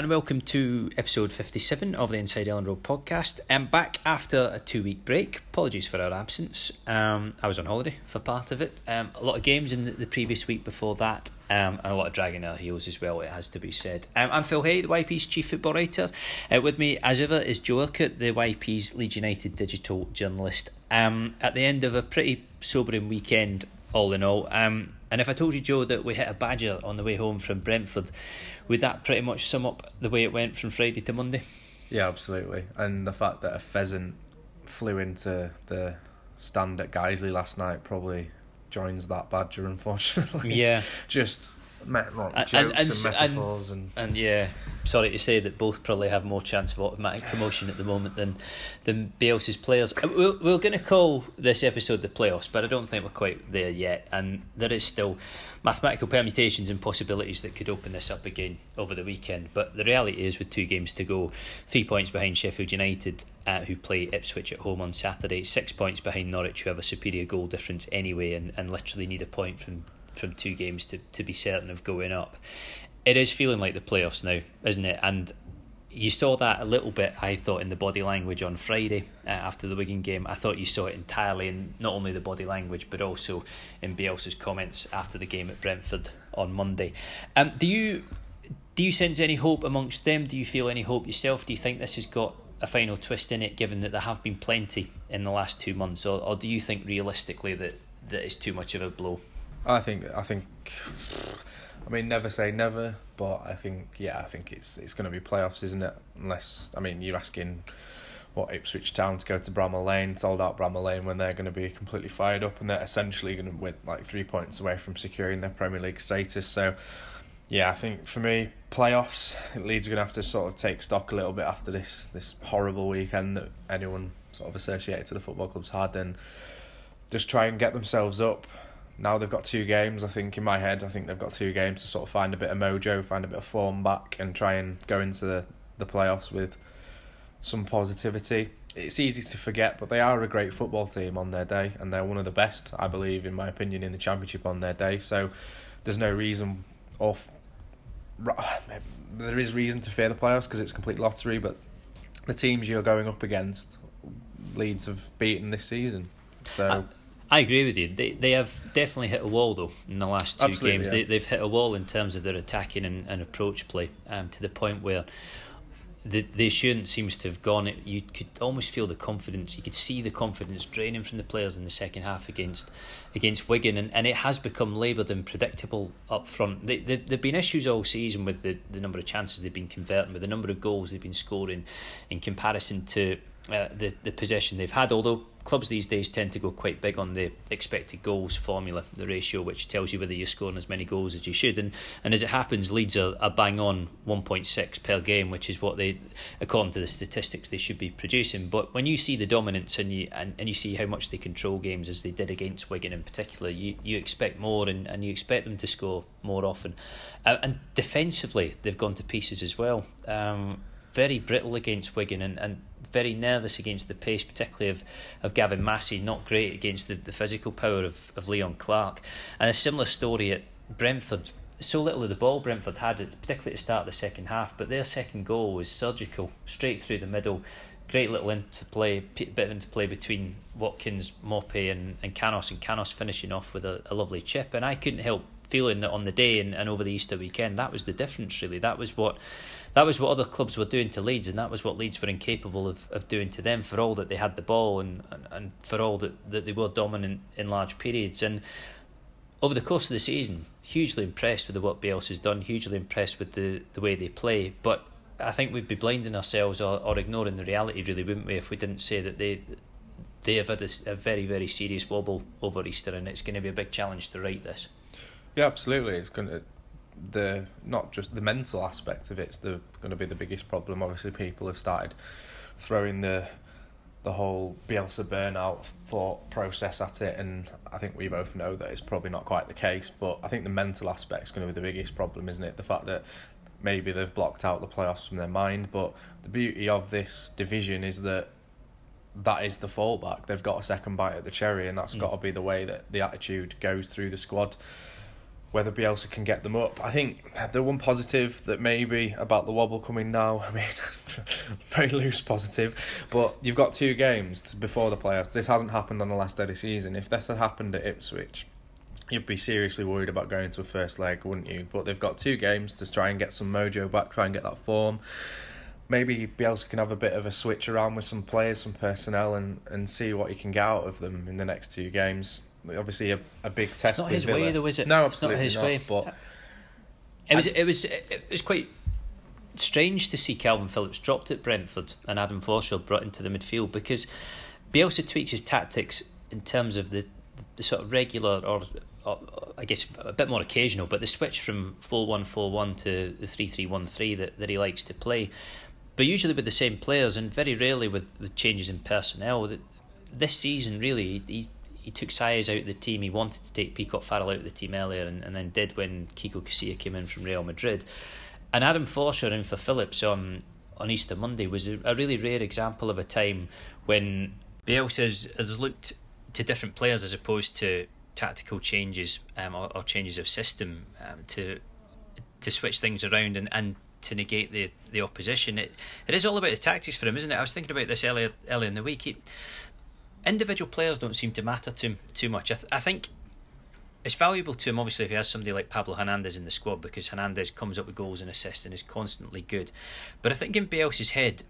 And welcome to episode 57 of the Inside Elland Road podcast. I'm back after a two week break. Apologies for our absence. Um, I was on holiday for part of it. Um, a lot of games in the, the previous week before that, um, and a lot of dragging our heels as well, it has to be said. Um, I'm Phil Hay, the YP's chief football writer. Uh, with me, as ever, is Joe Urquhart, the YP's Leeds United digital journalist. Um, at the end of a pretty sobering weekend, all in all. Um, and if I told you, Joe, that we hit a badger on the way home from Brentford, would that pretty much sum up the way it went from Friday to Monday? Yeah, absolutely. And the fact that a pheasant flew into the stand at Guiseley last night probably joins that badger, unfortunately. Yeah. Just met, well, And- and- and, and- metaphors and, And yeah, sorry to say that both probably have more chance of automatic promotion at the moment than than Bielsa's players. Uh, We're, we're going to call this episode the playoffs, but I don't think we're quite there yet. And there is still mathematical permutations and possibilities that could open this up again over the weekend. But the reality is, with two games to go, three points behind Sheffield United, uh, who play Ipswich at home on Saturday, six points behind Norwich, who have a superior goal difference anyway, and, and literally need a point from from two games to, to be certain of going up. It is feeling like the playoffs now, isn't it? And you saw that a little bit, I thought, in the body language on Friday uh, after the Wigan game. I thought you saw it entirely in not only the body language, but also in Bielsa's comments after the game at Brentford on Monday. Um, do you do you sense any hope amongst them? Do you feel any hope yourself? Do you think this has got a final twist in it, given that there have been plenty in the last two months, or, or do you think realistically that that is too much of a blow? I think I think I mean never say never, but I think yeah, I think it's it's going to be playoffs, isn't it? Unless I mean you're asking what Ipswich Town to go to Bramall Lane, sold out Bramall Lane when they're going to be completely fired up and they're essentially going to win like three points away from securing their Premier League status. So yeah, I think for me playoffs, Leeds are going to have to sort of take stock a little bit after this this horrible weekend that anyone sort of associated to the football club's had and just try and get themselves up now they've got two games. I think in my head, I think they've got two games to sort of find a bit of mojo, find a bit of form back, and try and go into the the playoffs with some positivity. It's easy to forget, but they are a great football team on their day, and they're one of the best, I believe, in my opinion, in the championship on their day. So there's no reason, or there is reason to fear the playoffs because it's complete lottery. But the teams you're going up against, Leeds have beaten this season. So. I- I agree with you. They they have definitely hit a wall though in the last two Absolutely, games. yeah. They they've hit a wall in terms of their attacking and, and approach play, um, to the point where the the assurance seems to have gone. It, you could almost feel the confidence. You could see the confidence draining from the players in the second half against against Wigan, and, and it has become laboured and predictable up front. They, they, there've been issues all season with the, the number of chances they've been converting, with the number of goals they've been scoring in comparison to uh, the the possession they've had. Although clubs these days tend to go quite big on the expected goals formula, the ratio, which tells you whether you're scoring as many goals as you should. And and as it happens, Leeds are, are bang on 1.6 per game, which is what they, according to the statistics, they should be producing. But when you see the dominance and you and, and you see how much they control games as they did against Wigan in particular, you, you expect more and, and you expect them to score more often. Uh, and defensively, they've gone to pieces as well. Um, very brittle against Wigan and, and very nervous against the pace, particularly of, of Gavin Massey, not great against the, the physical power of, of Leon Clarke. And a similar story at Brentford. So little of the ball Brentford had, particularly at the start of the second half, but their second goal was surgical, straight through the middle. Great little interplay, bit of interplay between Watkins, Maupay, and, and Canos, and Canos finishing off with a, a lovely chip. And I couldn't help feeling that on the day and, and over the Easter weekend, that was the difference, really. That was what that was what other clubs were doing to Leeds, and that was what Leeds were incapable of, of doing to them for all that they had the ball and, and, and for all that, that they were dominant in large periods. And over the course of the season, hugely impressed with the what has done, hugely impressed with the, the way they play. But I think we'd be blinding ourselves or, or ignoring the reality, really, wouldn't we, if we didn't say that they they have had a very, very serious wobble over Easter, and it's going to be a big challenge to right this. Yeah, absolutely. It's going to the not just the mental aspect of it's the going to be the biggest problem. Obviously, people have started throwing the the whole Bielsa burnout thought process at it, and I think we both know that it's probably not quite the case. But I think the mental aspect is going to be the biggest problem, isn't it? The fact that maybe they've blocked out the playoffs from their mind, but the beauty of this division is that that is the fallback. They've got a second bite at the cherry, and that's Mm. got to be the way that the attitude goes through the squad. Whether Bielsa can get them up. I think the one positive that maybe about the wobble coming now, I mean, very loose positive, but you've got two games before the playoffs. This hasn't happened on the last day of the season. If this had happened at Ipswich, you'd be seriously worried about going to a first leg, wouldn't you? But they've got two games to try and get some mojo back, try and get that form. Maybe Bielsa can have a bit of a switch around with some players, some personnel, and, and see what he can get out of them in the next two games obviously a, a big test. It's not his Villa. way, though, is it? No, it's not his not, way. But it was it was it was quite strange to see Kalvin Phillips dropped at Brentford and Adam Forshaw brought into the midfield because Bielsa tweaks his tactics in terms of the, the sort of regular or, or, I guess a bit more occasional, but the switch from 4 1 4 1 to the 3 3 1 3 that, that he likes to play. But usually with the same players and very rarely with, with changes in personnel. This season, really, he's he took Saiz out of the team. He wanted to take Peacock Farrell out of the team earlier, and, and then did when Kiko Casilla came in from Real Madrid. And Adam Forshaw in for Phillips on on Easter Monday was a, a really rare example of a time when Bielsa has, has looked to different players as opposed to tactical changes um, or, or changes of system um, to to switch things around and, and to negate the, the opposition. It it is all about the tactics for him, isn't it? I was thinking about this earlier earlier in the week. He, individual players don't seem to matter to him too much. I, th- I think it's valuable to him, obviously, if he has somebody like Pablo Hernandez in the squad because Hernandez comes up with goals and assists and is constantly good. But I think in Bielsa's head,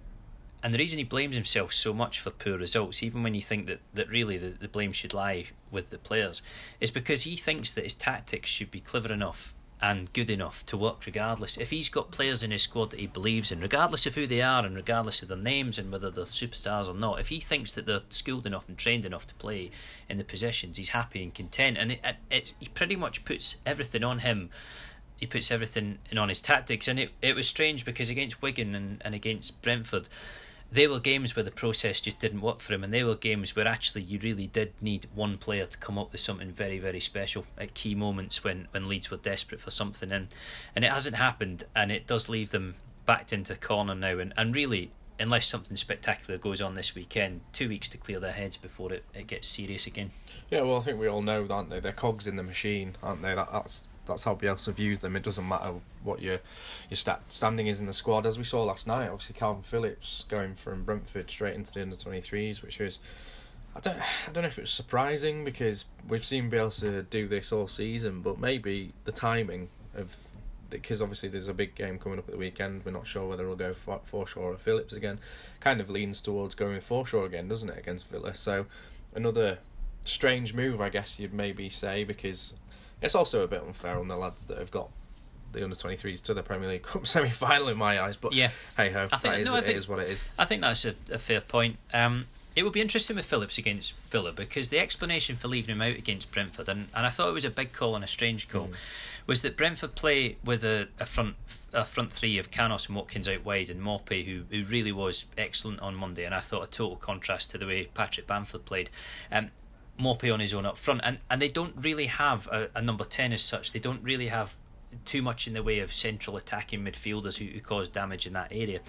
and the reason he blames himself so much for poor results, even when you think that, that really the, the blame should lie with the players, is because he thinks that his tactics should be clever enough and good enough to work regardless. If he's got players in his squad that he believes in, regardless of who they are and regardless of their names and whether they're superstars or not, if he thinks that they're skilled enough and trained enough to play in the positions, he's happy and content. And it, it, it, he pretty much puts everything on him. He puts everything in on his tactics. And it, it was strange because against Wigan and, and against Brentford, they were games where the process just didn't work for him, and they were games where actually you really did need one player to come up with something very, very special at key moments when, when Leeds were desperate for something, and and it hasn't happened, and it does leave them backed into a corner now, and, and really. Unless something spectacular goes on this weekend, two weeks to clear their heads before it, it gets serious again. Yeah, well, I think we all know, aren't they? They're cogs in the machine, aren't they? That, that's that's how Bielsa views them. It doesn't matter what your your stat, standing is in the squad, as we saw last night. Obviously, Kalvin Phillips going from Brentford straight into the under twenty threes, which was I don't I don't know if it was surprising because we've seen Bielsa do this all season, but maybe the timing of because obviously there's a big game coming up at the weekend. We're not sure whether it'll go for Forshaw or Phillips again. Kind of leans towards going with Forshaw again, doesn't it, against Villa? So another strange move, I guess you'd maybe say, because it's also a bit unfair on the lads that have got the under 23s to the Premier League Cup semi final in my eyes. But yeah, hey ho, I think, that is, no, I think, is what it is. I think that's a, a fair point. Um, it would be interesting with Phillips against Villa because the explanation for leaving him out against Brentford, and, and I thought it was a big call and a strange call, mm. was that Brentford play with a, a front a front three of Canos and Watkins out wide and Maupay, who, who really was excellent on Monday, and I thought a total contrast to the way Patrick Bamford played. Um, Maupay on his own up front, and, and they don't really have a, a number 10 as such. They don't really have too much in the way of central attacking midfielders who, who cause damage in that area.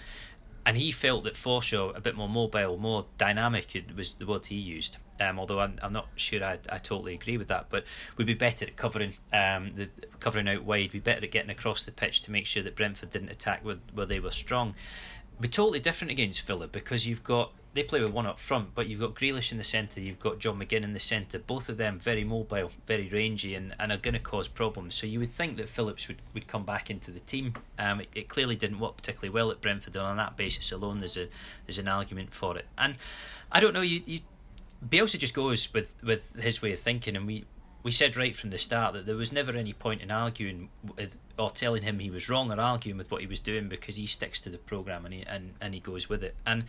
And he felt that Forshaw, a bit more mobile, more dynamic, was the word he used. Um, although I'm, I'm not sure I, I totally agree with that, but we'd be better at covering um, the covering out wide. We'd be better at getting across the pitch to make sure that Brentford didn't attack where, where they were strong. Be totally different against Villa because you've got they play with one up front, but you've got Grealish in the centre, you've got John McGinn in the centre, both of them very mobile, very rangy, and, and are going to cause problems. So you would think that Phillips would, would come back into the team. Um, it, it clearly didn't work particularly well at Brentford, and on that basis alone, there's a there's an argument for it. And I don't know, you, you Bielsa just goes with, with his way of thinking, and we we said right from the start that there was never any point in arguing with or telling him he was wrong or arguing with what he was doing because he sticks to the program and he and, and he goes with it. And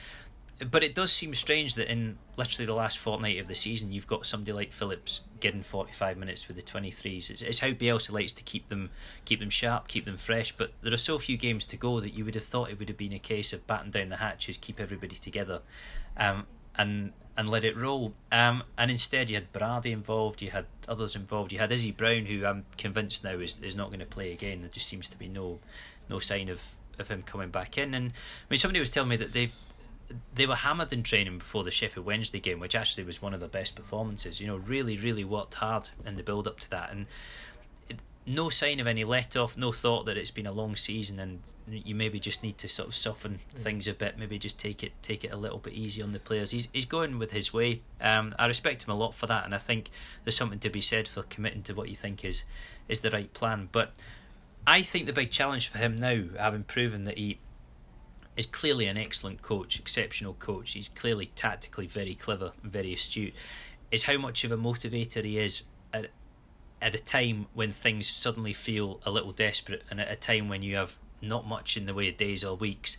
but it does seem strange that in literally the last fortnight of the season, you've got somebody like Phillips getting 45 minutes with the 23s. It's, it's, how Bielsa likes to keep them keep them sharp, keep them fresh. But there are so few games to go that you would have thought it would have been a case of batten down the hatches, keep everybody together, um, and and let it roll. Um, and instead, you had Brady involved, you had others involved, you had Izzy Brown, who I'm convinced now is, is not going to play again. There just seems to be no no sign of, of him coming back in. And I mean, somebody was telling me that they they were hammered in training before the Sheffield Wednesday game, which actually was one of their best performances. You know, really, really worked hard in the build up to that, and no sign of any let off, no thought that it's been a long season and you maybe just need to sort of soften things a bit, maybe just take it take it a little bit easy on the players. He's he's going with his way. Um, I respect him a lot for that, and I think there's something to be said for committing to what you think is is the right plan. But I think the big challenge for him now, having proven that he is clearly an excellent coach, exceptional coach. He's clearly tactically very clever, and very astute. Is how much of a motivator he is at at a time when things suddenly feel a little desperate, and at a time when you have not much in the way of days or weeks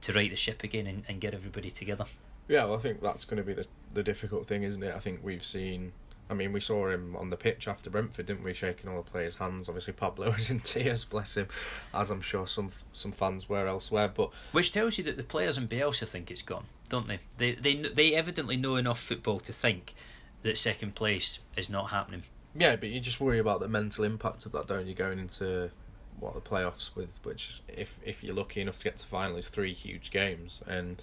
to right the ship again and, and get everybody together. Yeah, well, I think that's going to be the the difficult thing, isn't it? I think we've seen I mean, we saw him on the pitch after Brentford, didn't we? Shaking all the players' hands. Obviously, Pablo was in tears, bless him, as I'm sure some some fans were elsewhere. But which tells you that the players in Bielsa think it's gone, don't they? They they they evidently know enough football to think that second place is not happening. Yeah, but you just worry about the mental impact of that, don't you? Going into what the playoffs with, which if if you're lucky enough to get to final, is three huge games and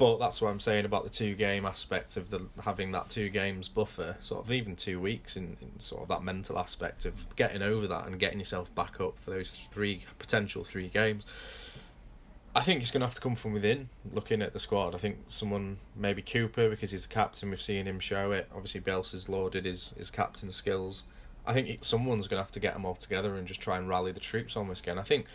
but that's what I'm saying about the two game aspect of the having that two games buffer, sort of even two weeks in, in, sort of that mental aspect of getting over that and getting yourself back up for those three potential three games. I think it's going to have to come from within. Looking at the squad, I think someone maybe Cooper because he's the captain. We've seen him show it. Obviously, Bielsa's lauded his his captain skills. I think someone's going to have to get them all together and just try and rally the troops almost again. I think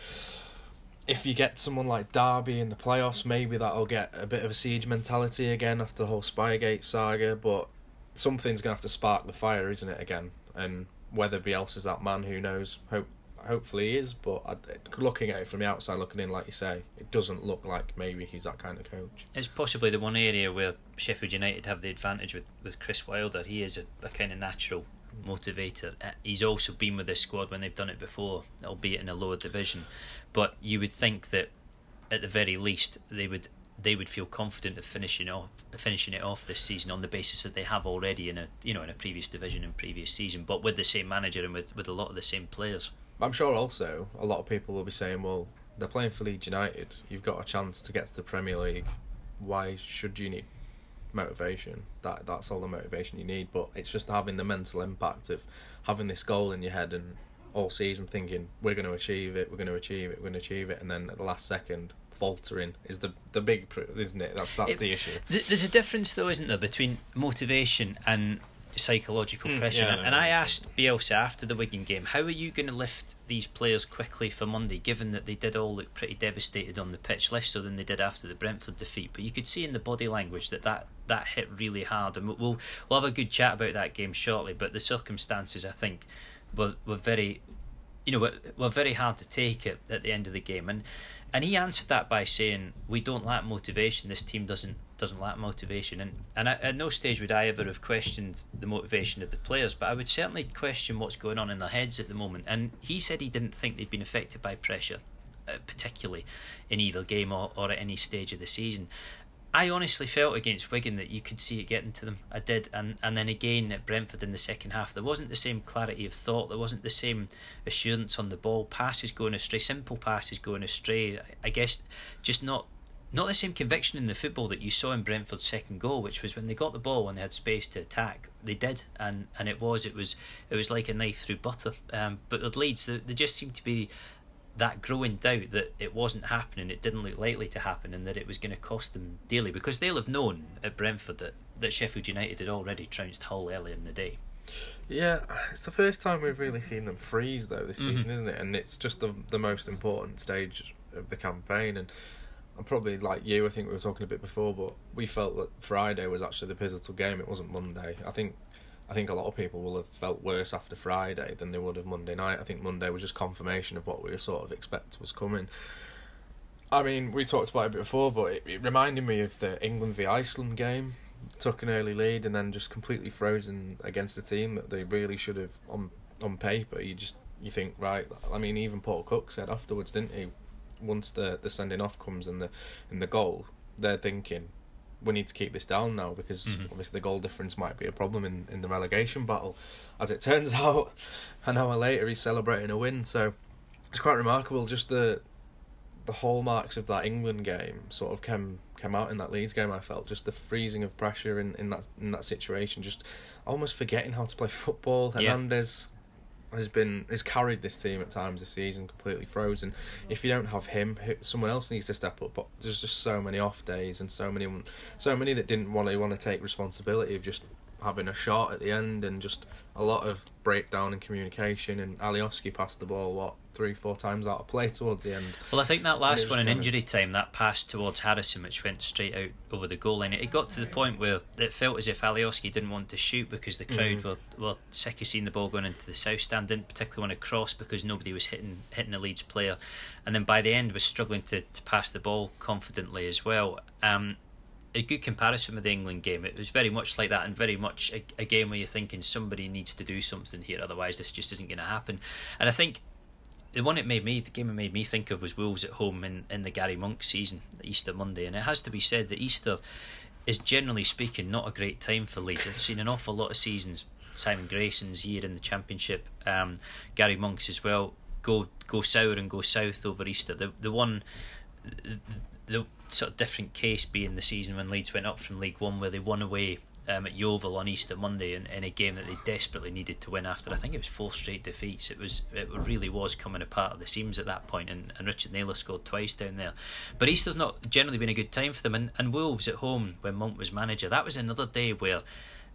if you get someone like Derby in the playoffs, maybe that'll get a bit of a siege mentality again after the whole Spygate saga. But something's gonna have to spark the fire, isn't it? Again, and whether Bielsa's that man, who knows? Hope hopefully he is. But looking at it from the outside, looking in, like you say, it doesn't look like maybe he's that kind of coach. It's possibly the one area where Sheffield United have the advantage with, with Chris Wilder. He is a, a kind of natural motivator. Uh, he's also been with this squad when they've done it before, albeit in a lower division. But you would think that at the very least they would they would feel confident of finishing off finishing it off this season on the basis that they have already in a you know in a previous division and previous season, but with the same manager and with, with a lot of the same players. I'm sure also a lot of people will be saying, well, they're playing for Leeds United. You've got a chance to get to the Premier League. Why should you need motivation. That that's all the motivation you need. But it's just having the mental impact of having this goal in your head and all season thinking we're going to achieve it, we're going to achieve it, we're going to achieve it, and then at the last second faltering is the the big isn't it? That's that's it, the issue. There's a difference though, isn't there, between motivation and psychological mm, pressure. Yeah, and, no, I asked Bielsa after the Wigan game, how are you going to lift these players quickly for Monday, given that they did all look pretty devastated on the pitch, less so than they did after the Brentford defeat. But you could see in the body language that that, that hit really hard, and we'll we'll have a good chat about that game shortly. But the circumstances, I think, were were very, you know, were, were very hard to take at, at the end of the game, and and he answered that by saying, "We don't lack motivation. This team doesn't doesn't lack motivation." And and I, at no stage would I ever have questioned the motivation of the players, but I would certainly question what's going on in their heads at the moment. And he said he didn't think they'd been affected by pressure, uh, particularly in either game or, or at any stage of the season. I honestly felt against Wigan that you could see it getting to them. I did, and and then again at Brentford in the second half, there wasn't the same clarity of thought. There wasn't the same assurance on the ball. Passes going astray, simple passes going astray. I guess just not not the same conviction in the football that you saw in Brentford's second goal, which was when they got the ball and they had space to attack, they did, and and it was it was it was like a knife through butter. Um, but with Leeds, they, they just seemed to be that growing doubt that it wasn't happening, it didn't look likely to happen, and that it was going to cost them dearly because they'll have known at Brentford that, that Sheffield United had already trounced Hull earlier in the day. Yeah, it's the first time we've really seen them freeze though this mm-hmm. season, isn't it? And it's just the the most important stage of the campaign. And probably like you. I think we were talking a bit before, but we felt that Friday was actually the pivotal game. It wasn't Monday. I think I think a lot of people will have felt worse after Friday than they would have Monday night. I think Monday was just confirmation of what we sort of expect was coming. I mean, we talked about it before, but it, it reminded me of the England v Iceland game. Took an early lead and then just completely frozen against a team that they really should have on on paper. You just you think right. I mean, even Paul Cook said afterwards, didn't he? Once the the sending off comes and the in the goal, they're thinking we need to keep this down now because mm-hmm. obviously the goal difference might be a problem in, in the relegation battle. As it turns out, an hour later he's celebrating a win. So it's quite remarkable. Just the the hallmarks of that England game sort of came came out in that Leeds game. I felt just the freezing of pressure in, in that in that situation. Just almost forgetting how to play football. Hernandez has been has carried this team at times this season, completely frozen. If you don't have him, someone else needs to step up. But there's just so many off days and so many so many that didn't want to want to take responsibility of just having a shot at the end and just a lot of breakdown in communication. And Alioski passed the ball what three, four times out of play towards the end. Well, I think that last one in injury time, that pass towards Harrison, which went straight out over the goal line, it got to the point where it felt as if Alioski didn't want to shoot because the crowd mm. were, were sick of seeing the ball going into the south stand, didn't particularly want to cross because nobody was hitting hitting the Leeds player, and then by the end was struggling to, to pass the ball confidently as well. Um, a good comparison with the England game. It was very much like that, and very much a, a, game where you're thinking somebody needs to do something here, otherwise this just isn't going to happen. And I think the one it made me, the game it made me think of was Wolves at home in, in the Gary Monk season, Easter Monday. And it has to be said that Easter is generally speaking not a great time for Leeds. I've seen an awful lot of seasons, Simon Grayson's year in the Championship, um, Gary Monk's as well, go go sour and go south over Easter. The the one. The, sort of different case being the season when Leeds went up from League One, where they won away um, at Yeovil on Easter Monday in, in a game that they desperately needed to win after I think it was four straight defeats. It was it really was coming apart at the seams at that point, and, and Richard Naylor scored twice down there. But Easter's not generally been a good time for them, and, and Wolves at home when Monk was manager, that was another day where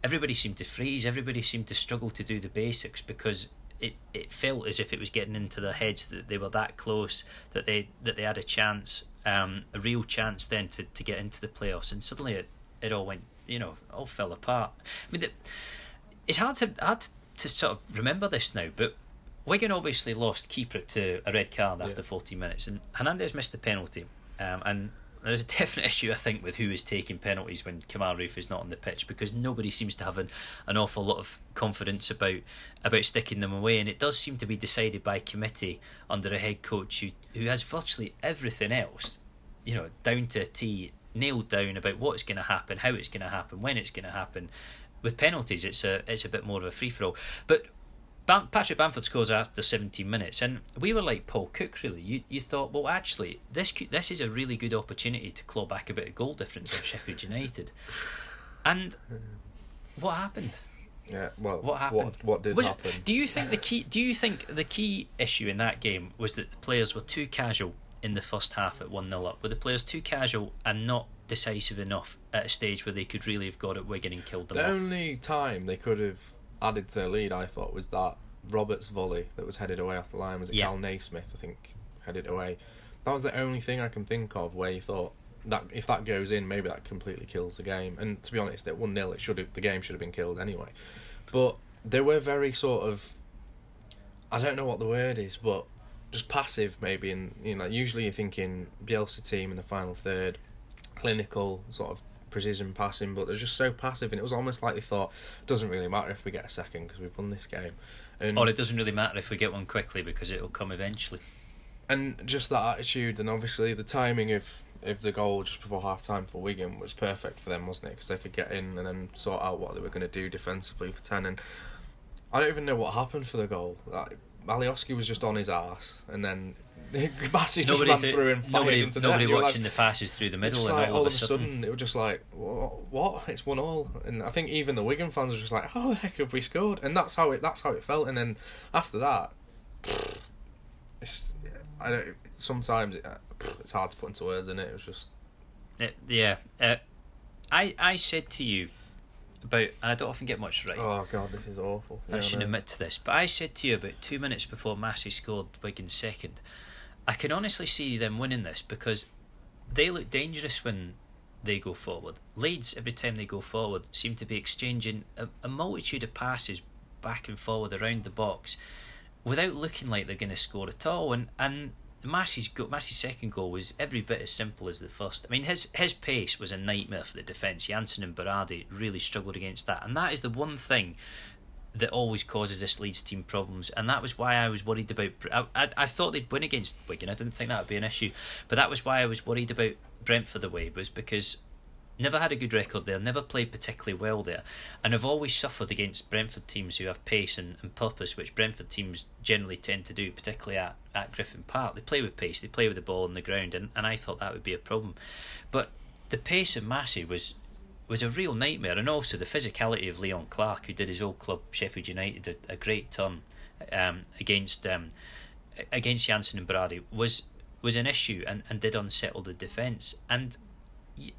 everybody seemed to freeze, everybody seemed to struggle to do the basics because it, it felt as if it was getting into their heads that they were that close that they that they had a chance, um, a real chance then to, to get into the playoffs, and suddenly it, it all went you know all fell apart. I mean, the, it's hard to hard to sort of remember this now, but Wigan obviously lost keeper to a red card after yeah. 40 minutes, and Hernandez missed the penalty. Um, and there's a definite issue, I think, with who is taking penalties when Kemar Roofe is not on the pitch because nobody seems to have an, an awful lot of confidence about about sticking them away, and it does seem to be decided by committee under a head coach who who has virtually everything else, you know, down to a T nailed down about what's going to happen, how it's going to happen, when it's going to happen. With penalties, it's a it's a bit more of a free for all. But Bam- Patrick Bamford scores after 17 minutes, and we were like Paul Cook. Really, you you thought, well, actually, this this is a really good opportunity to claw back a bit of goal difference on Sheffield United. And what happened? Yeah, well, what happened? What, what did was happen? do you think the key? Do you think the key issue in that game was that the players were too casual in the first half at 1 0 up? Were the players too casual and not decisive enough at a stage where they could really have got at Wigan and killed them the off? only time they could have added to their lead, I thought, was that Roberts volley that was headed away off the line. Was it yeah. Kal Naismith, I think, headed away? That was the only thing I can think of where you thought that if that goes in, maybe that completely kills the game. And to be honest, at one 0 it should have the game should have been killed anyway. But they were very sort of I don't know what the word is, but just passive maybe and you know usually you're thinking Bielsa team in the final third clinical sort of precision passing but they're just so passive and it was almost like they thought it doesn't really matter if we get a second because we've won this game. And or it doesn't really matter if we get one quickly because it'll come eventually. And just that attitude and obviously the timing of of the goal just before half time for Wigan was perfect for them wasn't it? Because they could get in and then sort out what they were going to do defensively for 10 and I don't even know what happened for the goal. Like, Alioski was just on his ass, and then Massey just ran through and fired nobody, into nobody watching like, the passes through the middle, and like, all, all, of a sudden, sudden, it was just like, what? It's one all, and I think even the Wigan fans were just like, how the heck have we scored? And that's how it. That's how it felt. And then after that, it's I don't. Sometimes it, it's hard to put into words, and it? it was just. It, yeah, uh, I I said to you about, and I don't often get much right. Oh god, this is awful. I shouldn't admit to this, but I said to you about two minutes before Massey scored Wigan's second, I can honestly see them winning this because they look dangerous when they go forward. Leeds, every time they go forward, seem to be exchanging a, a multitude of passes back and forward around the box without looking like they're going to score at all. And and Massey's go- Massey's second goal was every bit as simple as the first. I mean, his his pace was a nightmare for the defence. Jansson and Berardi really struggled against that, and that is the one thing that always causes this Leeds team problems. And that was why I was worried about. I, I, I thought they'd win against Wigan. I didn't think that would be an issue, but that was why I was worried about Brentford away. Was because Never had a good record there, never played particularly well there, and have always suffered against Brentford teams who have pace and, and purpose, which Brentford teams generally tend to do, particularly at, at Griffin Park. They play with pace, they play with the ball on the ground, and, and I thought that would be a problem. But the pace of Massey was was a real nightmare, and also the physicality of Leon Clarke, who did his old club Sheffield United a, a great turn um, against um, against Jansson and Berardi was was an issue and, and did unsettle the defence. And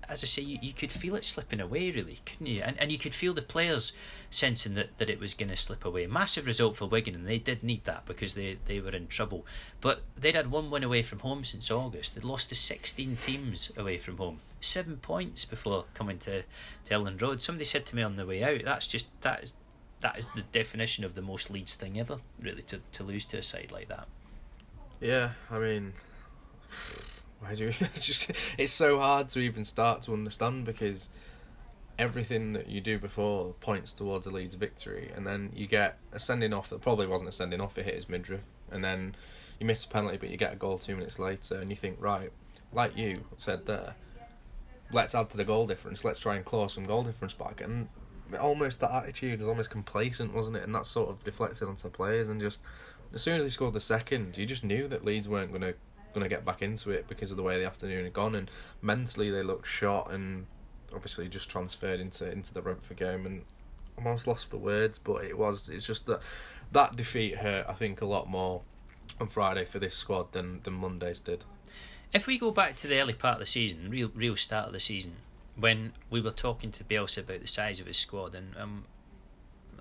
as I say, you, you could feel it slipping away, really, couldn't you? And, and you could feel the players sensing that, that it was going to slip away. Massive result for Wigan, and they did need that because they, they were in trouble. But they'd had one win away from home since August. They'd lost to 16 teams away from home. Seven points before coming to, to Elland Road. Somebody said to me on the way out, that's just, that is, that is the definition of the most Leeds thing ever, really, to, to lose to a side like that. Yeah, I mean, why do you just? It's so hard to even start to understand because everything that you do before points towards a Leeds victory, and then you get a sending off that probably wasn't a sending off. It hit his midriff, and then you miss a penalty, but you get a goal two minutes later, and you think, right, like you said there, let's add to the goal difference. Let's try and claw some goal difference back, and almost that attitude was almost complacent, wasn't it? And that sort of deflected onto the players, and just as soon as they scored the second, you just knew that Leeds weren't going to going to get back into it because of the way the afternoon had gone, and mentally they looked shot, and obviously just transferred into into the Brentford game, and I'm almost lost for words. But it was it's just that that defeat hurt, I think, a lot more on Friday for this squad than than Monday's did. If we go back to the early part of the season, real real start of the season, when we were talking to Bielsa about the size of his squad, and um,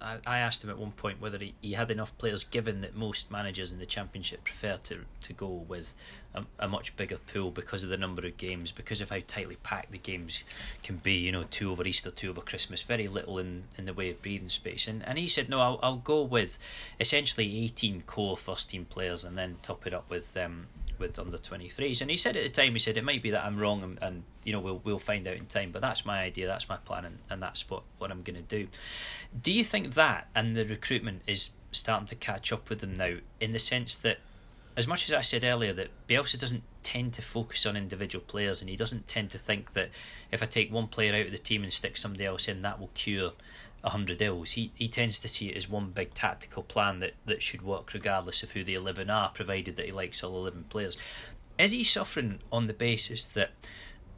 I, I asked him at one point whether he, he had enough players, given that most managers in the Championship prefer to, to go with a, a much bigger pool because of the number of games, because of how tightly packed the games can be. You know, two over Easter, two over Christmas, very little in, in the way of breathing space. And and he said, no, I'll, I'll go with essentially 18 core first team players and then top it up with um, with under 23s. And he said at the time, he said it might be that I'm wrong, and, and you know we'll we'll find out in time. But that's my idea, that's my plan, and, and that's what what I'm going to do. Do you think that and the recruitment is starting to catch up with them now, in the sense that, as much as I said earlier, that Bielsa doesn't tend to focus on individual players, and he doesn't tend to think that if I take one player out of the team and stick somebody else in, that will cure 100 ills. He, he tends to see it as one big tactical plan that, that should work regardless of who the 11 are, provided that he likes all 11 players. Is he suffering on the basis that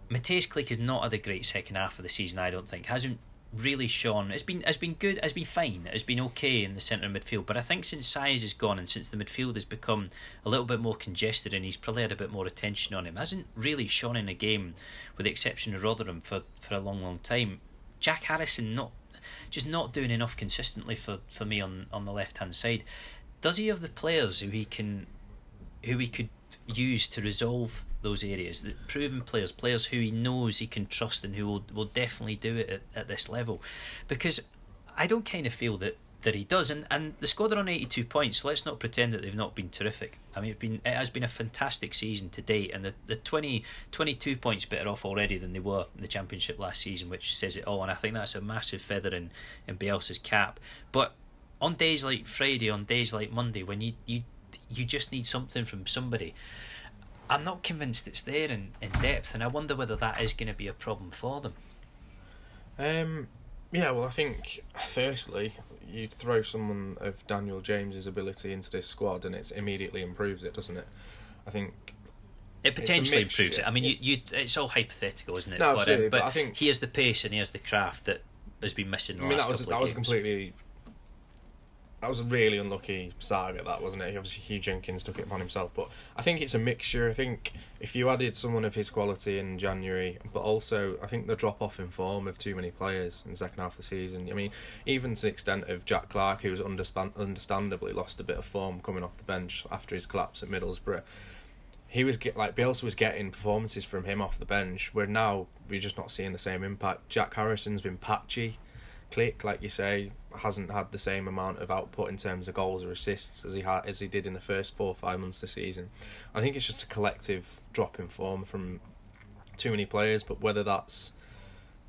Mateusz Klich has not had a great second half of the season, I don't think, hasn't really shone. It's been has been good, has been fine, It has been okay in the centre of midfield. But I think since Saiz has gone and since the midfield has become a little bit more congested and he's probably had a bit more attention on him, hasn't really shone in a game, with the exception of Rotherham for, for a long, long time. Jack Harrison not just not doing enough consistently for, for me on, on the left hand side. Does he have the players who he can who he could use to resolve those areas? The proven players, players who he knows he can trust and who will, will definitely do it at, at this level. Because I don't kind of feel that that he does. And, and the squad are on 82 points. let's not pretend that they've not been terrific. I mean, it's been, it has been a fantastic season to date. And the, the 20, 22 points better off already than they were in the Championship last season, which says it all. And I think that's a massive feather in, in Bielsa's cap. But on days like Friday, on days like Monday, when you, you, you just need something from somebody. I'm not convinced it's there in, in depth, and I wonder whether that is going to be a problem for them. Um, yeah, well, I think firstly, you throw someone of Daniel James's ability into this squad, and it immediately improves it, doesn't it? I think it potentially improves it. I mean, you, you, it's all hypothetical, isn't it? No, but, um, but, but I think he has the pace and he has the craft that has been missing. I mean, that was that was completely that was a really unlucky saga, that wasn't it? Obviously, Huw Jenkins took it upon himself, but I think it's a mixture. I think if you added someone of his quality in January, but also I think the drop off in form of too many players in the second half of the season. I mean, even to the extent of Jack Clarke, who was understandably lost a bit of form coming off the bench after his collapse at Middlesbrough. He was get, like Bielsa was getting performances from him off the bench, where now we're just not seeing the same impact. Jack Harrison's been patchy Klich like you say, hasn't had the same amount of output in terms of goals or assists as he had as he did in the first four or five months of the season. I think it's just a collective drop in form from too many players, but whether that's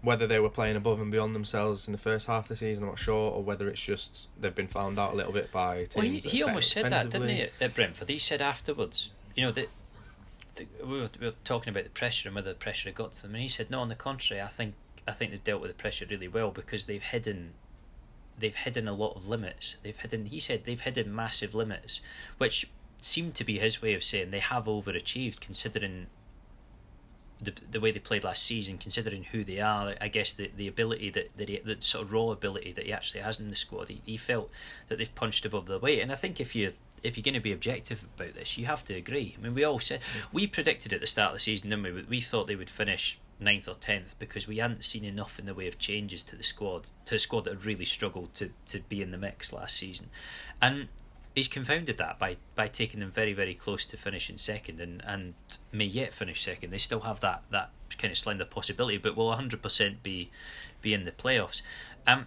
whether they were playing above and beyond themselves in the first half of the season, I'm not sure, or whether it's just they've been found out a little bit by teams. Well, he, he almost said that, didn't he, at Brentford? He said afterwards, you know, that we, were, we were talking about the pressure and whether the pressure had got to them, and he said, no, on the contrary, I think I think they've dealt with the pressure really well because they've hidden they've hidden a lot of limits. They've hidden he said they've hidden massive limits, which seemed to be his way of saying they have overachieved considering the, the way they played last season, considering who they are, I guess the, the ability that, that he, the sort of raw ability that he actually has in the squad, he, he felt that they've punched above their weight. And I think if you if you're going to be objective about this, you have to agree. I mean, we all said we predicted at the start of the season, didn't we? We thought they would finish ninth or tenth because we hadn't seen enough in the way of changes to the squad, to a squad that had really struggled to, to be in the mix last season, and he's confounded that by by taking them very very close to finishing second and and may yet finish second. They still have that that kind of slender possibility, but will hundred percent be be in the playoffs. Um,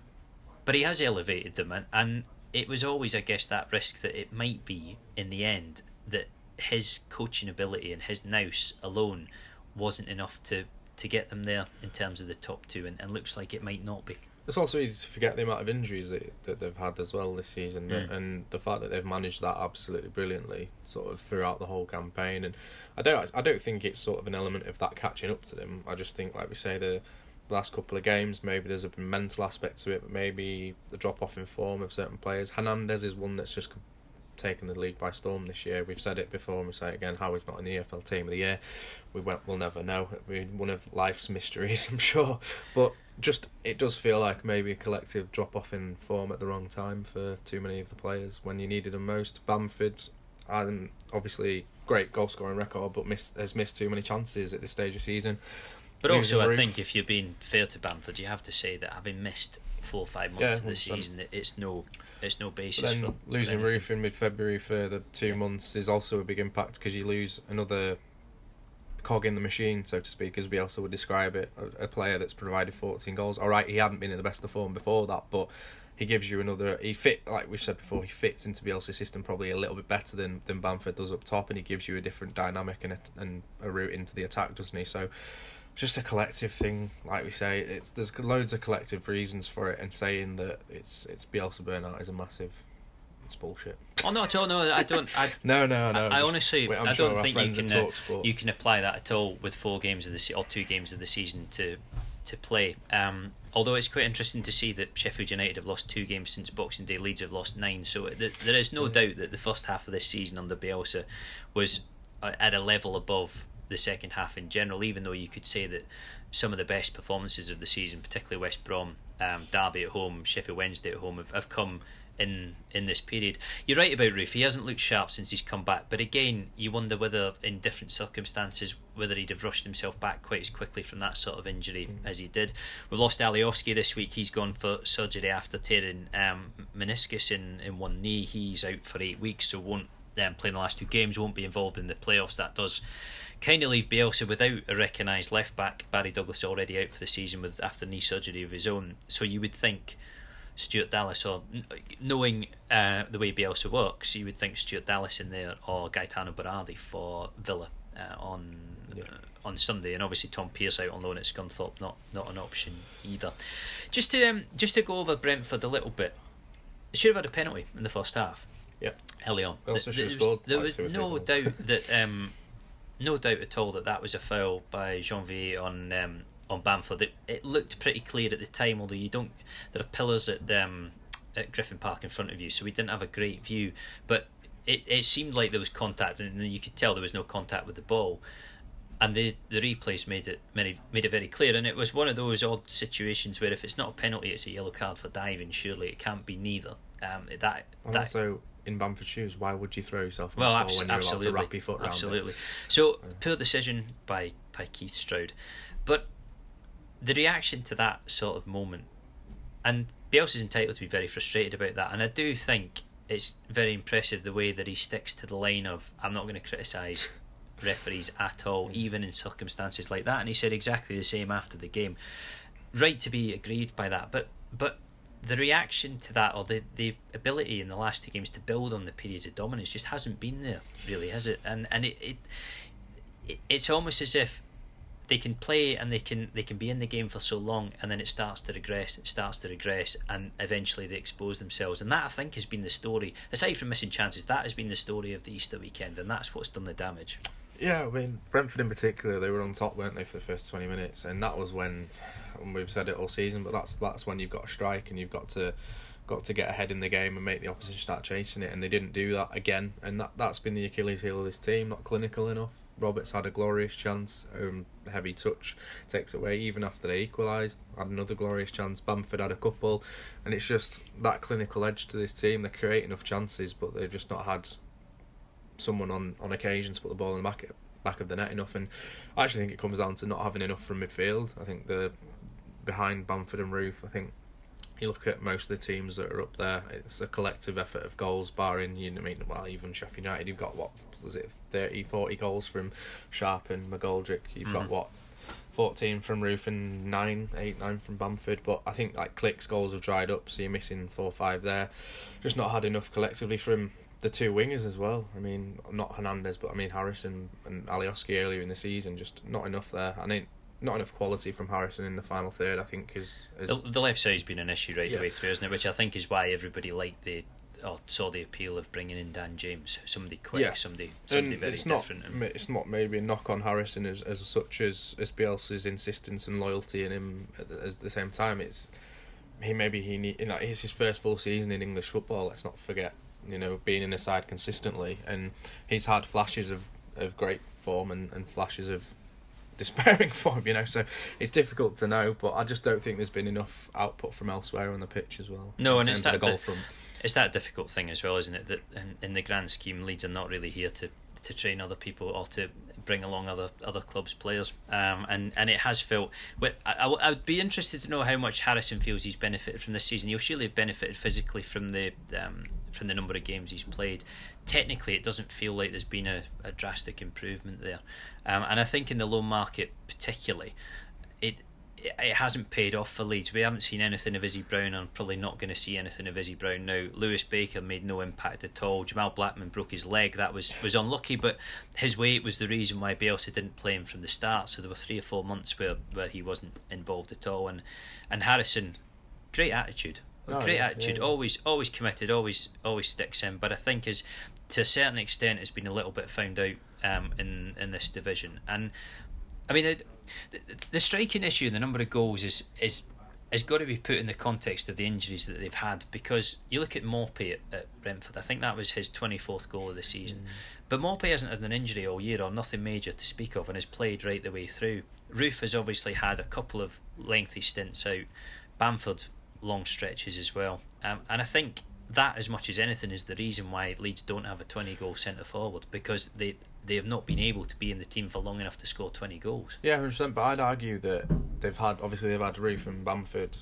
but he has elevated them, and, and it was always, I guess, that risk that it might be in the end that his coaching ability and his nous alone wasn't enough to to get them there in terms of the top two, and, and looks like it might not be. It's also easy to forget the amount of injuries that, that they've had as well this season, mm. and the fact that they've managed that absolutely brilliantly, sort of throughout the whole campaign. And I don't, I don't think it's sort of an element of that catching up to them. I just think, like we say, the last couple of games, maybe there's a mental aspect to it, but maybe the drop off in form of certain players. Hernandez is one that's just taken the league by storm this year. We've said it before and we say it again how he's not in the EFL team of the year. We won't, we'll never know. Mean, one of life's mysteries, I'm sure. But just it does feel like maybe a collective drop off in form at the wrong time for too many of the players when you needed them most. Bamford, and obviously great goal scoring record, but missed, has missed too many chances at this stage of season. But also, I think if you're being fair to Bamford, you have to say that having missed four or five months yeah, of the season, it's no it's no basis. But then for losing Roofe in mid February for the two months is also a big impact because you lose another cog in the machine, so to speak, as Bielsa would describe it. A, a, player that's provided 14 goals. All right, he hadn't been in the best of form before that, but he gives you another. He fit like we said before. He fits into Bielsa's system probably a little bit better than than Bamford does up top, and he gives you a different dynamic and a, and a route into the attack, doesn't he? So just a collective thing, like we say. It's there's loads of collective reasons for it, and saying that it's it's Bielsa burnout is a massive. It's bullshit. Oh no, at all. No, I don't. I, no, no, no. I, I honestly, I don't think you can uh, you can apply that at all with four games of the se- or two games of the season to to play. Um, although it's quite interesting to see that Sheffield United have lost two games since Boxing Day. Leeds have lost nine. So th- there is no yeah. doubt that the first half of this season under Bielsa was uh, at a level above the second half in general, even though you could say that some of the best performances of the season, particularly West Brom, um, Derby at home, Sheffield Wednesday at home, have, have come in in this period. You're right about Roofe. He hasn't looked sharp since he's come back. But again, you wonder whether in different circumstances whether he'd have rushed himself back quite as quickly from that sort of injury mm. as he did. We've lost Alioski this week. He's gone for surgery after tearing um, meniscus in, in one knee. He's out for eight weeks, so won't um, play in the last two games. Won't be involved in the playoffs. That does kind of leave Bielsa without a recognised left back. Barry Douglas already out for the season with after knee surgery of his own. So you would think Stuart Dallas, or knowing uh, the way Bielsa works, you would think Stuart Dallas in there or Gaetano Berardi for Villa uh, on yeah. uh, on Sunday, and obviously Tom Pearce out on loan at Scunthorpe, not not an option either. Just to um, just to go over Brentford a little bit, should have had a penalty in the first half. Yeah, early on. Should. There was, there was no doubt that. Um, no doubt at all that that was a foul by Jeanvier on um, on Bamford. It, it looked pretty clear at the time, although you don't. There are pillars at um, at Griffin Park in front of you, so we didn't have a great view. But it, it seemed like there was contact, and you could tell there was no contact with the ball. And the the replays made it made, made it very clear, and it was one of those odd situations where if it's not a penalty, it's a yellow card for diving. Surely it can't be neither. Um, that and that also in Bamford shoes, why would you throw yourself well, abs- absolutely, wrap your foot Absolutely. So, poor decision by, by Keith Stroud. But the reaction to that sort of moment, and Bielsa's entitled to be very frustrated about that, and I do think it's very impressive the way that he sticks to the line of, I'm not going to criticise referees at all, mm. even in circumstances like that. And he said exactly the same after the game. Right to be agreed by that, but but the reaction to that or the, the ability in the last two games to build on the periods of dominance just hasn't been there really has it? And and it, it, it it's almost as if they can play and they can they can be in the game for so long and then it starts to regress it starts to regress and eventually they expose themselves. And that I think has been the story aside from missing chances that has been the story of the Easter weekend and that's what's done the damage yeah I mean Brentford in particular they were on top weren't they for the first 20 minutes and that was when and we've said it all season. But that's that's when you've got to strike and you've got to got to get ahead in the game and make the opposition start chasing it. And they didn't do that again. And that that's been the Achilles heel of this team. Not clinical enough. Roberts had a glorious chance, um, heavy touch takes away. Even after they equalised, had another glorious chance. Bamford had a couple, and it's just that clinical edge to this team. They create enough chances, but they've just not had someone on on occasion to put the ball in the back back of the net enough. And I actually think it comes down to not having enough from midfield. I think the behind Bamford and Roofe, I think you look at most of the teams that are up there, it's a collective effort of goals, barring, you know, I mean, well, even Sheffield United, you've got what, was it 30, 40 goals from Sharp and McGoldrick, you've mm-hmm. got what, 14 from Roofe and 9, 8, 9 from Bamford, but I think like Klich's, goals have dried up, so you're missing 4 5 there. Just not had enough collectively from the two wingers as well. I mean, not Hernandez, but I mean Harrison and Alioski earlier in the season, just not enough there. I think not enough quality from Harrison in the final third. I think is, is... The, the, left side's been an issue right yeah. the way through, isn't it? Which I think is why everybody liked the or saw the appeal of bringing in Dan James, somebody quick, yeah. somebody somebody and very it's different. Not, and... It's not maybe a knock on Harrison as as such as as Bielsa's insistence and loyalty in him at the, at the same time. It's he maybe he need you know it's his first full season in English football. Let's not forget you know being in the side consistently, and he's had flashes of of great form and, and flashes of despairing form, you know. So it's difficult to know, but I just don't think there's been enough output from elsewhere on the pitch as well. No, and it's that goal from. It's that difficult thing as well, isn't it? That in, in the grand scheme, Leeds are not really here to to train other people or to bring along other other clubs players um, and and it has felt I, I, would be interested to know how much Harrison feels he's benefited from this season he'll surely have benefited physically from the um, from the number of games he's played technically it doesn't feel like there's been a, a drastic improvement there um, and I think in the loan market particularly it it hasn't paid off for Leeds. We haven't seen anything of Izzy Brown. I'm probably not going to see anything of Izzy Brown now. Lewis Baker made no impact at all. Jamal Blackman broke his leg. That was was unlucky, but his weight was the reason why Bielsa didn't play him from the start. So there were three or four months where, where he wasn't involved at all. And and Harrison, great attitude, oh, great yeah, attitude. Yeah. Always always committed. Always always sticks in. But I think is to a certain extent has been a little bit found out um, in in this division. And I mean. It, the, the striking issue, and the number of goals, is is has got to be put in the context of the injuries that they've had because you look at Maupay at, at Brentford, I think that was his 24th goal of the season. Mm. But Maupay hasn't had an injury all year or nothing major to speak of and has played right the way through. Roofe has obviously had a couple of lengthy stints out, Bamford long stretches as well. Um, and I think that, as much as anything, is the reason why Leeds don't have a 20 goal centre forward because they they have not been able to be in the team for long enough to score 20 goals. Yeah, 100%. But I'd argue that they've had, obviously, they've had Roofe and Bamford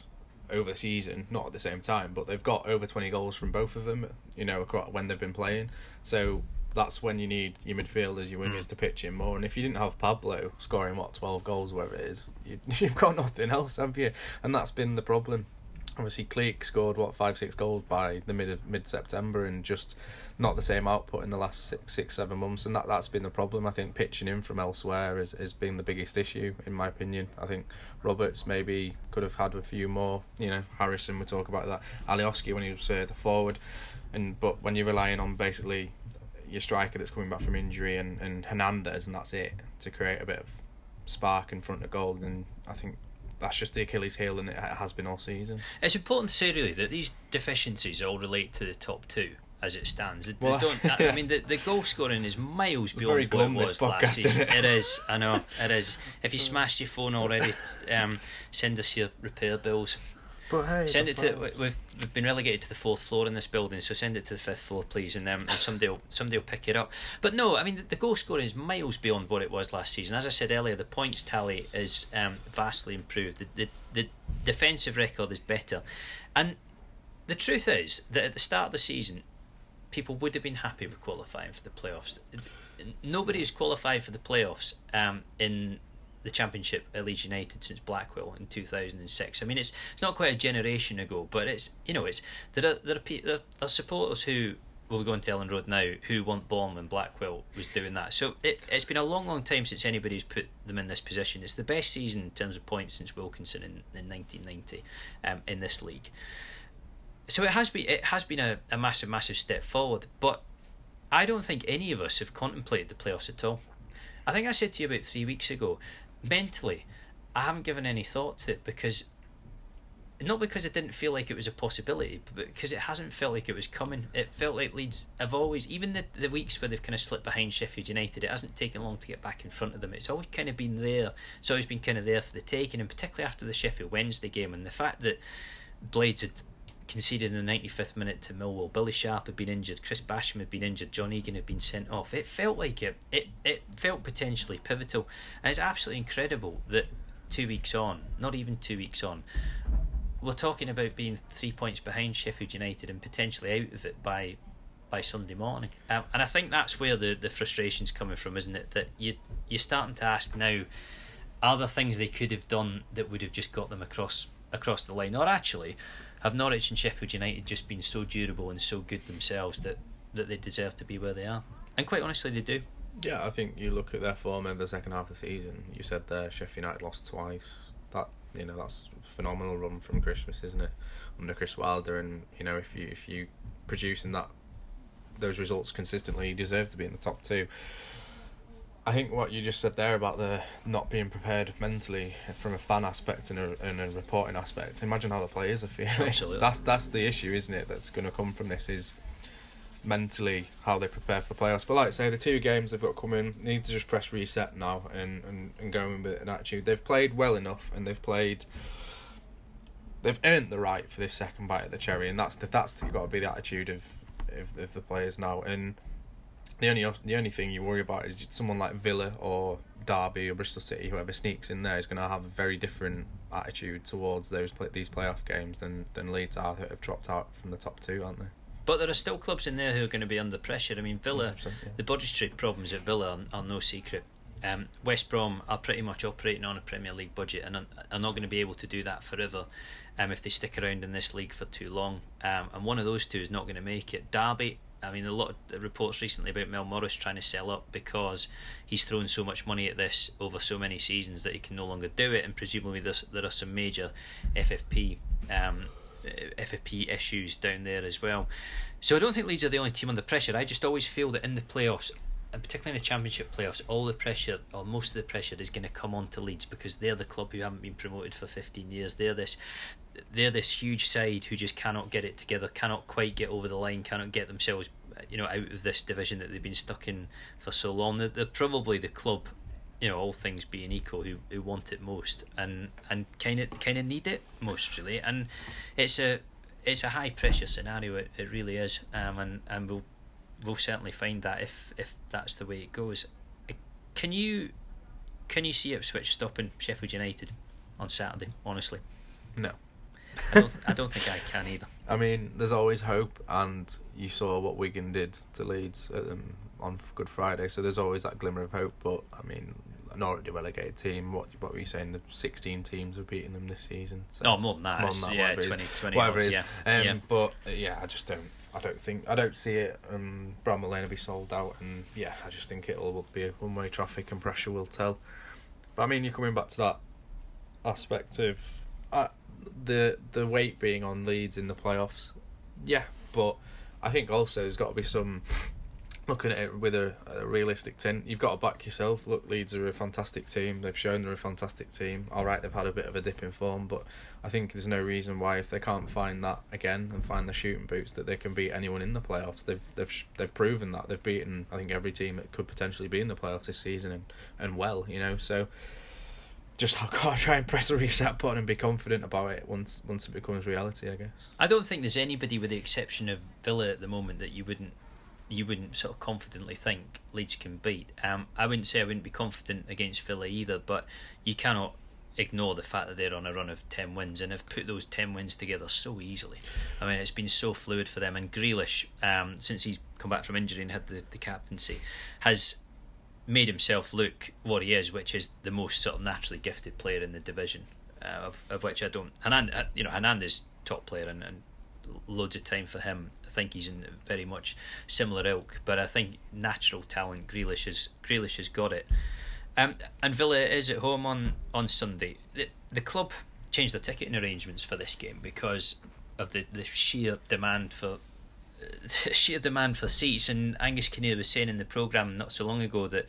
over the season, not at the same time, but they've got over 20 goals from both of them, you know, when they've been playing. So that's when you need your midfielders, your wingers mm. to pitch in more. And if you didn't have Pablo scoring, what, 12 goals, whatever it is, you, you've got nothing else, have you? And that's been the problem obviously Klich scored what five six goals by the mid of mid September and just not the same output in the last six six seven months and that that's been the problem. I think pitching in from elsewhere has, has been the biggest issue in my opinion. I think Roberts maybe could have had a few more you know Harrison we talk about that. Alioski when he was uh, the forward and but when you're relying on basically your striker that's coming back from injury and, and Hernandez and that's it to create a bit of spark in front of goal then I think that's just the Achilles heel, and it has been all season. It's important to say, really, that these deficiencies all relate to the top two as it stands. They, well, don't, I mean, the, the goal scoring is miles beyond what it was podcast, last season. It? it is, I know, it is. If you smashed your phone already, um, send us your repair bills. But hey, send it to we've we've been relegated to the fourth floor in this building, so send it to the fifth floor, please, and, um, and somebody will somebody will pick it up. But no, I mean the, the, goal scoring is miles beyond what it was last season. As I said earlier, the points tally is um, vastly improved. The, the the defensive record is better, and the truth is that at the start of the season, people would have been happy with qualifying for the playoffs. Nobody has qualified for the playoffs um, in the championship United since Blackwell in 2006. I mean, it's it's not quite a generation ago, but it's you know it's there are there are, there are supporters who will be going to Elland Road now who want Born when Blackwell was doing that. So it, it's been a long, long time since anybody's put them in this position. It's the best season in terms of points since Wilkinson in, in 1990 um, in this league. So it has been it has been a, a massive, massive step forward. But I don't think any of us have contemplated the playoffs at all. I think I said to you about three weeks ago mentally, I haven't given any thought to it because not because it didn't feel like it was a possibility, but because it hasn't felt like it was coming. It felt like Leeds have always, even the, the weeks where they've kind of slipped behind Sheffield United, it hasn't taken long to get back in front of them. It's always kind of been there. It's always been kind of there for the taking, and particularly after the Sheffield Wednesday game, and the fact that Blades had conceded in the 95th minute to Millwall. Billy Sharp had been injured, Chris Basham had been injured, John Egan had been sent off. It felt like it. It it felt potentially pivotal, and it's absolutely incredible that two weeks on, not even two weeks on, we're talking about being three points behind Sheffield United and potentially out of it by by Sunday morning. Um, and I think that's where the the frustration's coming from, isn't it? That you you're starting to ask now, are there things they could have done that would have just got them across across the line, or actually? Have Norwich and Sheffield United just been so durable and so good themselves that, that they deserve to be where they are? And quite honestly, they do. Yeah, I think you look at their form in the second half of the season. You said there Sheffield United lost twice. That you know that's phenomenal run from Christmas, isn't it? Under Chris Wilder, and you know if you if you producing that those results consistently, you deserve to be in the top two. I think what you just said there about the not being prepared mentally from a fan aspect and a, and a reporting aspect. Imagine how the players are feeling. Absolutely. That's that's the issue, isn't it? That's going to come from this is mentally how they prepare for the playoffs. But like I say, the two games they've got coming need to just press reset now and, and, and go in with an attitude. They've played well enough and they've played. They've earned the right for this second bite at the cherry, and that's the, that's the, got to be the attitude of, of of the players now. And the only the only thing you worry about is someone like Villa or Derby or Bristol City, whoever sneaks in there, is going to have a very different attitude towards those these playoff games than than Leeds are that have dropped out from the top two, aren't they? But there are still clubs in there who are going to be under pressure. I mean, Villa, yeah. the budgetary problems at Villa are, are no secret. Um, West Brom are pretty much operating on a Premier League budget and are, are not going to be able to do that forever um, if they stick around in this league for too long. Um, and one of those two is not going to make it. Derby I mean, a lot of reports recently about Mel Morris trying to sell up because he's thrown so much money at this over so many seasons that he can no longer do it, and presumably there are some major FFP um, FFP issues down there as well. So I don't think Leeds are the only team under pressure. I just always feel that in the playoffs, and particularly in the Championship playoffs, all the pressure, or most of the pressure, is going to come on to Leeds because they're the club who haven't been promoted for 15 years. They're this, they're this huge side who just cannot get it together, cannot quite get over the line, cannot get themselves, you know, out of this division that they've been stuck in for so long. They're, they're probably the club, you know, all things being equal, who, who want it most and and kind of kind of need it most really. And it's a it's a high pressure scenario. It, it really is. Um, and and we'll we'll certainly find that if if that's the way it goes. Can you can you see Ipswich stopping Sheffield United on Saturday? Honestly, no. I don't. I don't think I can either. I mean, there's always hope, and you saw what Wigan did to Leeds um, on Good Friday, so there's always that glimmer of hope. But I mean, an already relegated team. What what were you saying? The 16 teams have beaten them this season. So oh, more than that. More than that yeah, 20, 20 whatever it is. Yeah. Um, yeah. But uh, yeah, I just don't. I don't think I don't see it. Um, Bramall Lane will be sold out, and yeah, I just think it'll be a one-way traffic, and pressure will tell. But I mean, you're coming back to that aspect of uh, the the weight being on Leeds in the playoffs. Yeah, but I think also there's got to be some looking at it with a, a, realistic tint, you've got to back yourself. Look, Leeds are a fantastic team. They've shown they're a fantastic team. All right, they've had a bit of a dip in form, but I think there's no reason why if they can't find that again and find the shooting boots that they can beat anyone in the playoffs. They've they've they've proven that they've beaten I think every team that could potentially be in the playoffs this season and and well, you know. So just I've got to try and press the reset button and be confident about it once once it becomes reality. I guess. I don't think there's anybody, with the exception of Villa at the moment, that you wouldn't you wouldn't sort of confidently think Leeds can beat. Um, I wouldn't say I wouldn't be confident against Villa either, but you cannot ignore the fact that they're on a run of 10 wins and have put those 10 wins together so easily. I mean, it's been so fluid for them. And Grealish, um, since he's come back from injury and had the, the captaincy, has made himself look what he is, which is the most sort of naturally gifted player in the division, uh, of, of which I don't. Hernand, uh, you know, Hernandez top player and, and loads of time for him. I think he's in very much similar ilk, but I think natural talent Grealish has Grealish has got it. Um, and Villa is at home on on Sunday. The, the club changed their ticketing arrangements for this game because of the, the sheer demand for uh, sheer demand for seats. And Angus Kinnear was saying in the program not so long ago that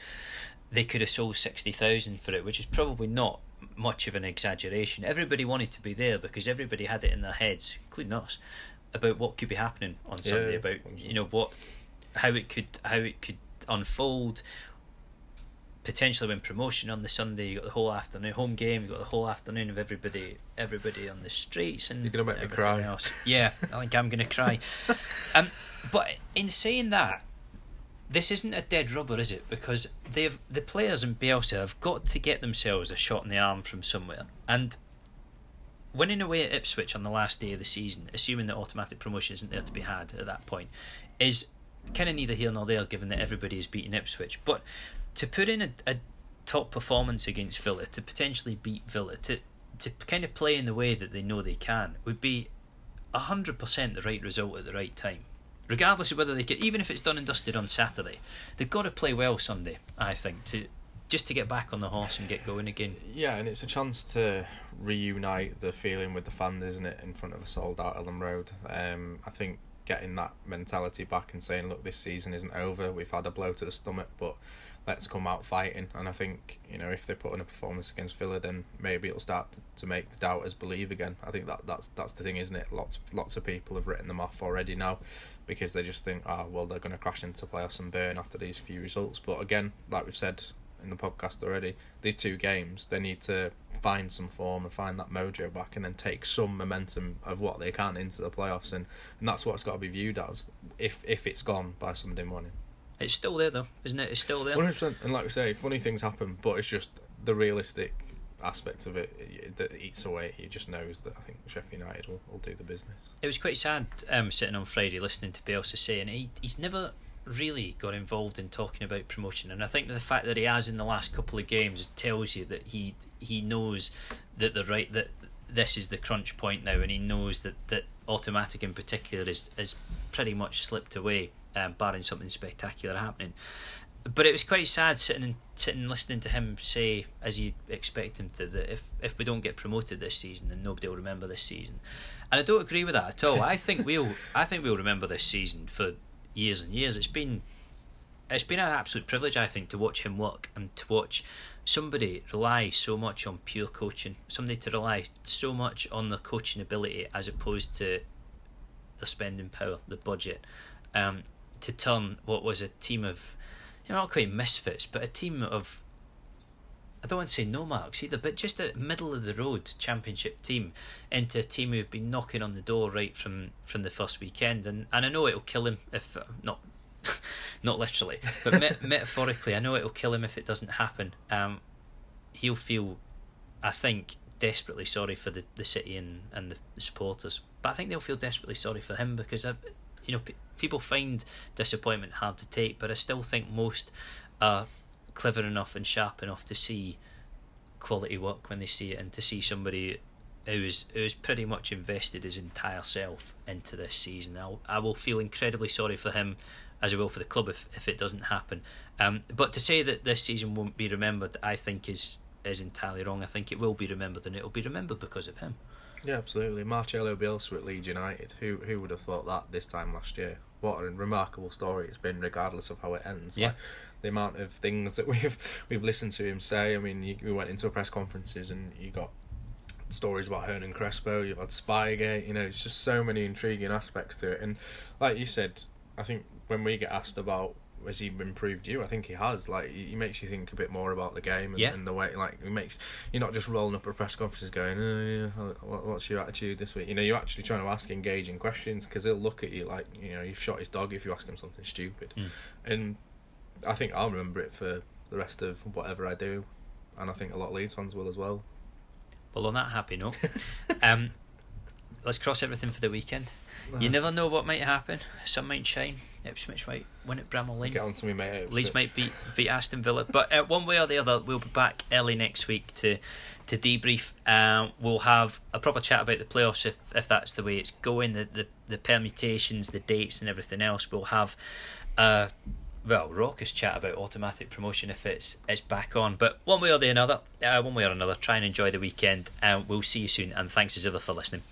they could have sold sixty thousand for it, which is probably not much of an exaggeration. Everybody wanted to be there because everybody had it in their heads, including us, about what could be happening on Sunday, Yeah, about you know what, how it could how it could unfold. Potentially win promotion on the Sunday. You got the whole afternoon home game. You got the whole afternoon of everybody everybody on the streets and You're gonna make me cry. Else. Yeah, I think I'm gonna cry. um, but in saying that, this isn't a dead rubber, is it? Because they've the players in Bielsa have got to get themselves a shot in the arm from somewhere. And winning away at Ipswich on the last day of the season, assuming that automatic promotion isn't there to be had at that point, is kind of neither here nor there, given that everybody is beating Ipswich. But to put in a, a top performance against Villa, to potentially beat Villa, to to kind of play in the way that they know they can, would be hundred percent the right result at the right time. Regardless of whether they can, even if it's done and dusted on Saturday, they've got to play well Sunday. I think to just to get back on the horse and get going again. Yeah, and it's a chance to reunite the feeling with the fans, isn't it, in front of a sold out Elland Road. Um, I think getting that mentality back and saying, look, this season isn't over. We've had a blow to the stomach, but let's come out fighting. And I think you know if they put in a performance against Villa, then maybe it'll start to, to make the doubters believe again. I think that that's that's the thing, isn't it? Lots lots of people have written them off already now. Because they just think, ah, well, they're going to crash into playoffs and burn after these few results. But again, like we've said in the podcast already, these two games, they need to find some form and find that mojo back and then take some momentum of what they can into the playoffs and, and that's what it's got to be viewed as if if it's gone by Sunday morning. It's still there though, isn't it? It's still there. 100% and like we say, funny things happen, but it's just the realistic aspect of it that eats away. He just knows that I think Sheffield United will, will do the business. It was quite sad um, sitting on Friday listening to Bielsa saying he he's never really got involved in talking about promotion, and I think the fact that he has in the last couple of games tells you that he he knows that the right that this is the crunch point now, and he knows that that automatic in particular is is pretty much slipped away, um, barring something spectacular happening. But it was quite sad sitting and sitting listening to him say, as you expect him to, that if if we don't get promoted this season, then nobody will remember this season. And I don't agree with that at all. I think we'll I think we'll remember this season for years and years. It's been it's been an absolute privilege, I think, to watch him work and to watch somebody rely so much on pure coaching, somebody to rely so much on their coaching ability as opposed to the spending power, the budget, um, to turn what was a team of, know, not quite misfits, but a team of, I don't want to say no marks either, but just a middle of the road championship team into a team who've been knocking on the door right from, from the first weekend. And, and I know it'll kill him if, not not literally, but met- metaphorically, I know it'll kill him if it doesn't happen. Um, he'll feel, I think, desperately sorry for the, the city and, and the, supporters. But I think they'll feel desperately sorry for him because, I, you know, people find disappointment hard to take, but I still think most are clever enough and sharp enough to see quality work when they see it and to see somebody who is who is pretty much invested his entire self into this season. I'll, I will feel incredibly sorry for him as I will for the club if, if it doesn't happen. Um, but to say that this season won't be remembered, I think is is entirely wrong. I think it will be remembered, and it will be remembered because of him. Yeah, absolutely. Marcelo Bielsa at Leeds United. Who who would have thought that this time last year? What a remarkable story it's been, regardless of how it ends. Yeah. Like, the amount of things that we've we've listened to him say. I mean, you, we went into a press conferences and you got stories about Hernan Crespo. You've had Spygate. You know, it's just so many intriguing aspects to it. And like you said, I think when we get asked about has he improved you? I think he has. Like he makes you think a bit more about the game and, Yeah. and the way. Like he makes you're not just rolling up a press conferences going, oh, yeah, what- what's your attitude this week? You know, you're actually trying to ask engaging questions because he'll look at you like you know you've shot his dog if you ask him something stupid. Mm. And I think I'll remember it for the rest of whatever I do, and I think a lot of Leeds fans will as well. Well, on that happy note, um, let's cross everything for the weekend. You never know what might happen. Sun might shine. Ipswich might win at Bramall Lane. get on to me, mate. Leeds might beat beat Aston Villa, but uh, one way or the other, we'll be back early next week to to debrief. Um, we'll have a proper chat about the playoffs if if that's the way it's going, the the, the permutations, the dates, and everything else. We'll have. Uh, well, raucous chat about automatic promotion if it's it's back on. But one way or the another, uh, one way or another, try and enjoy the weekend. And we'll see you soon. And thanks as ever for listening.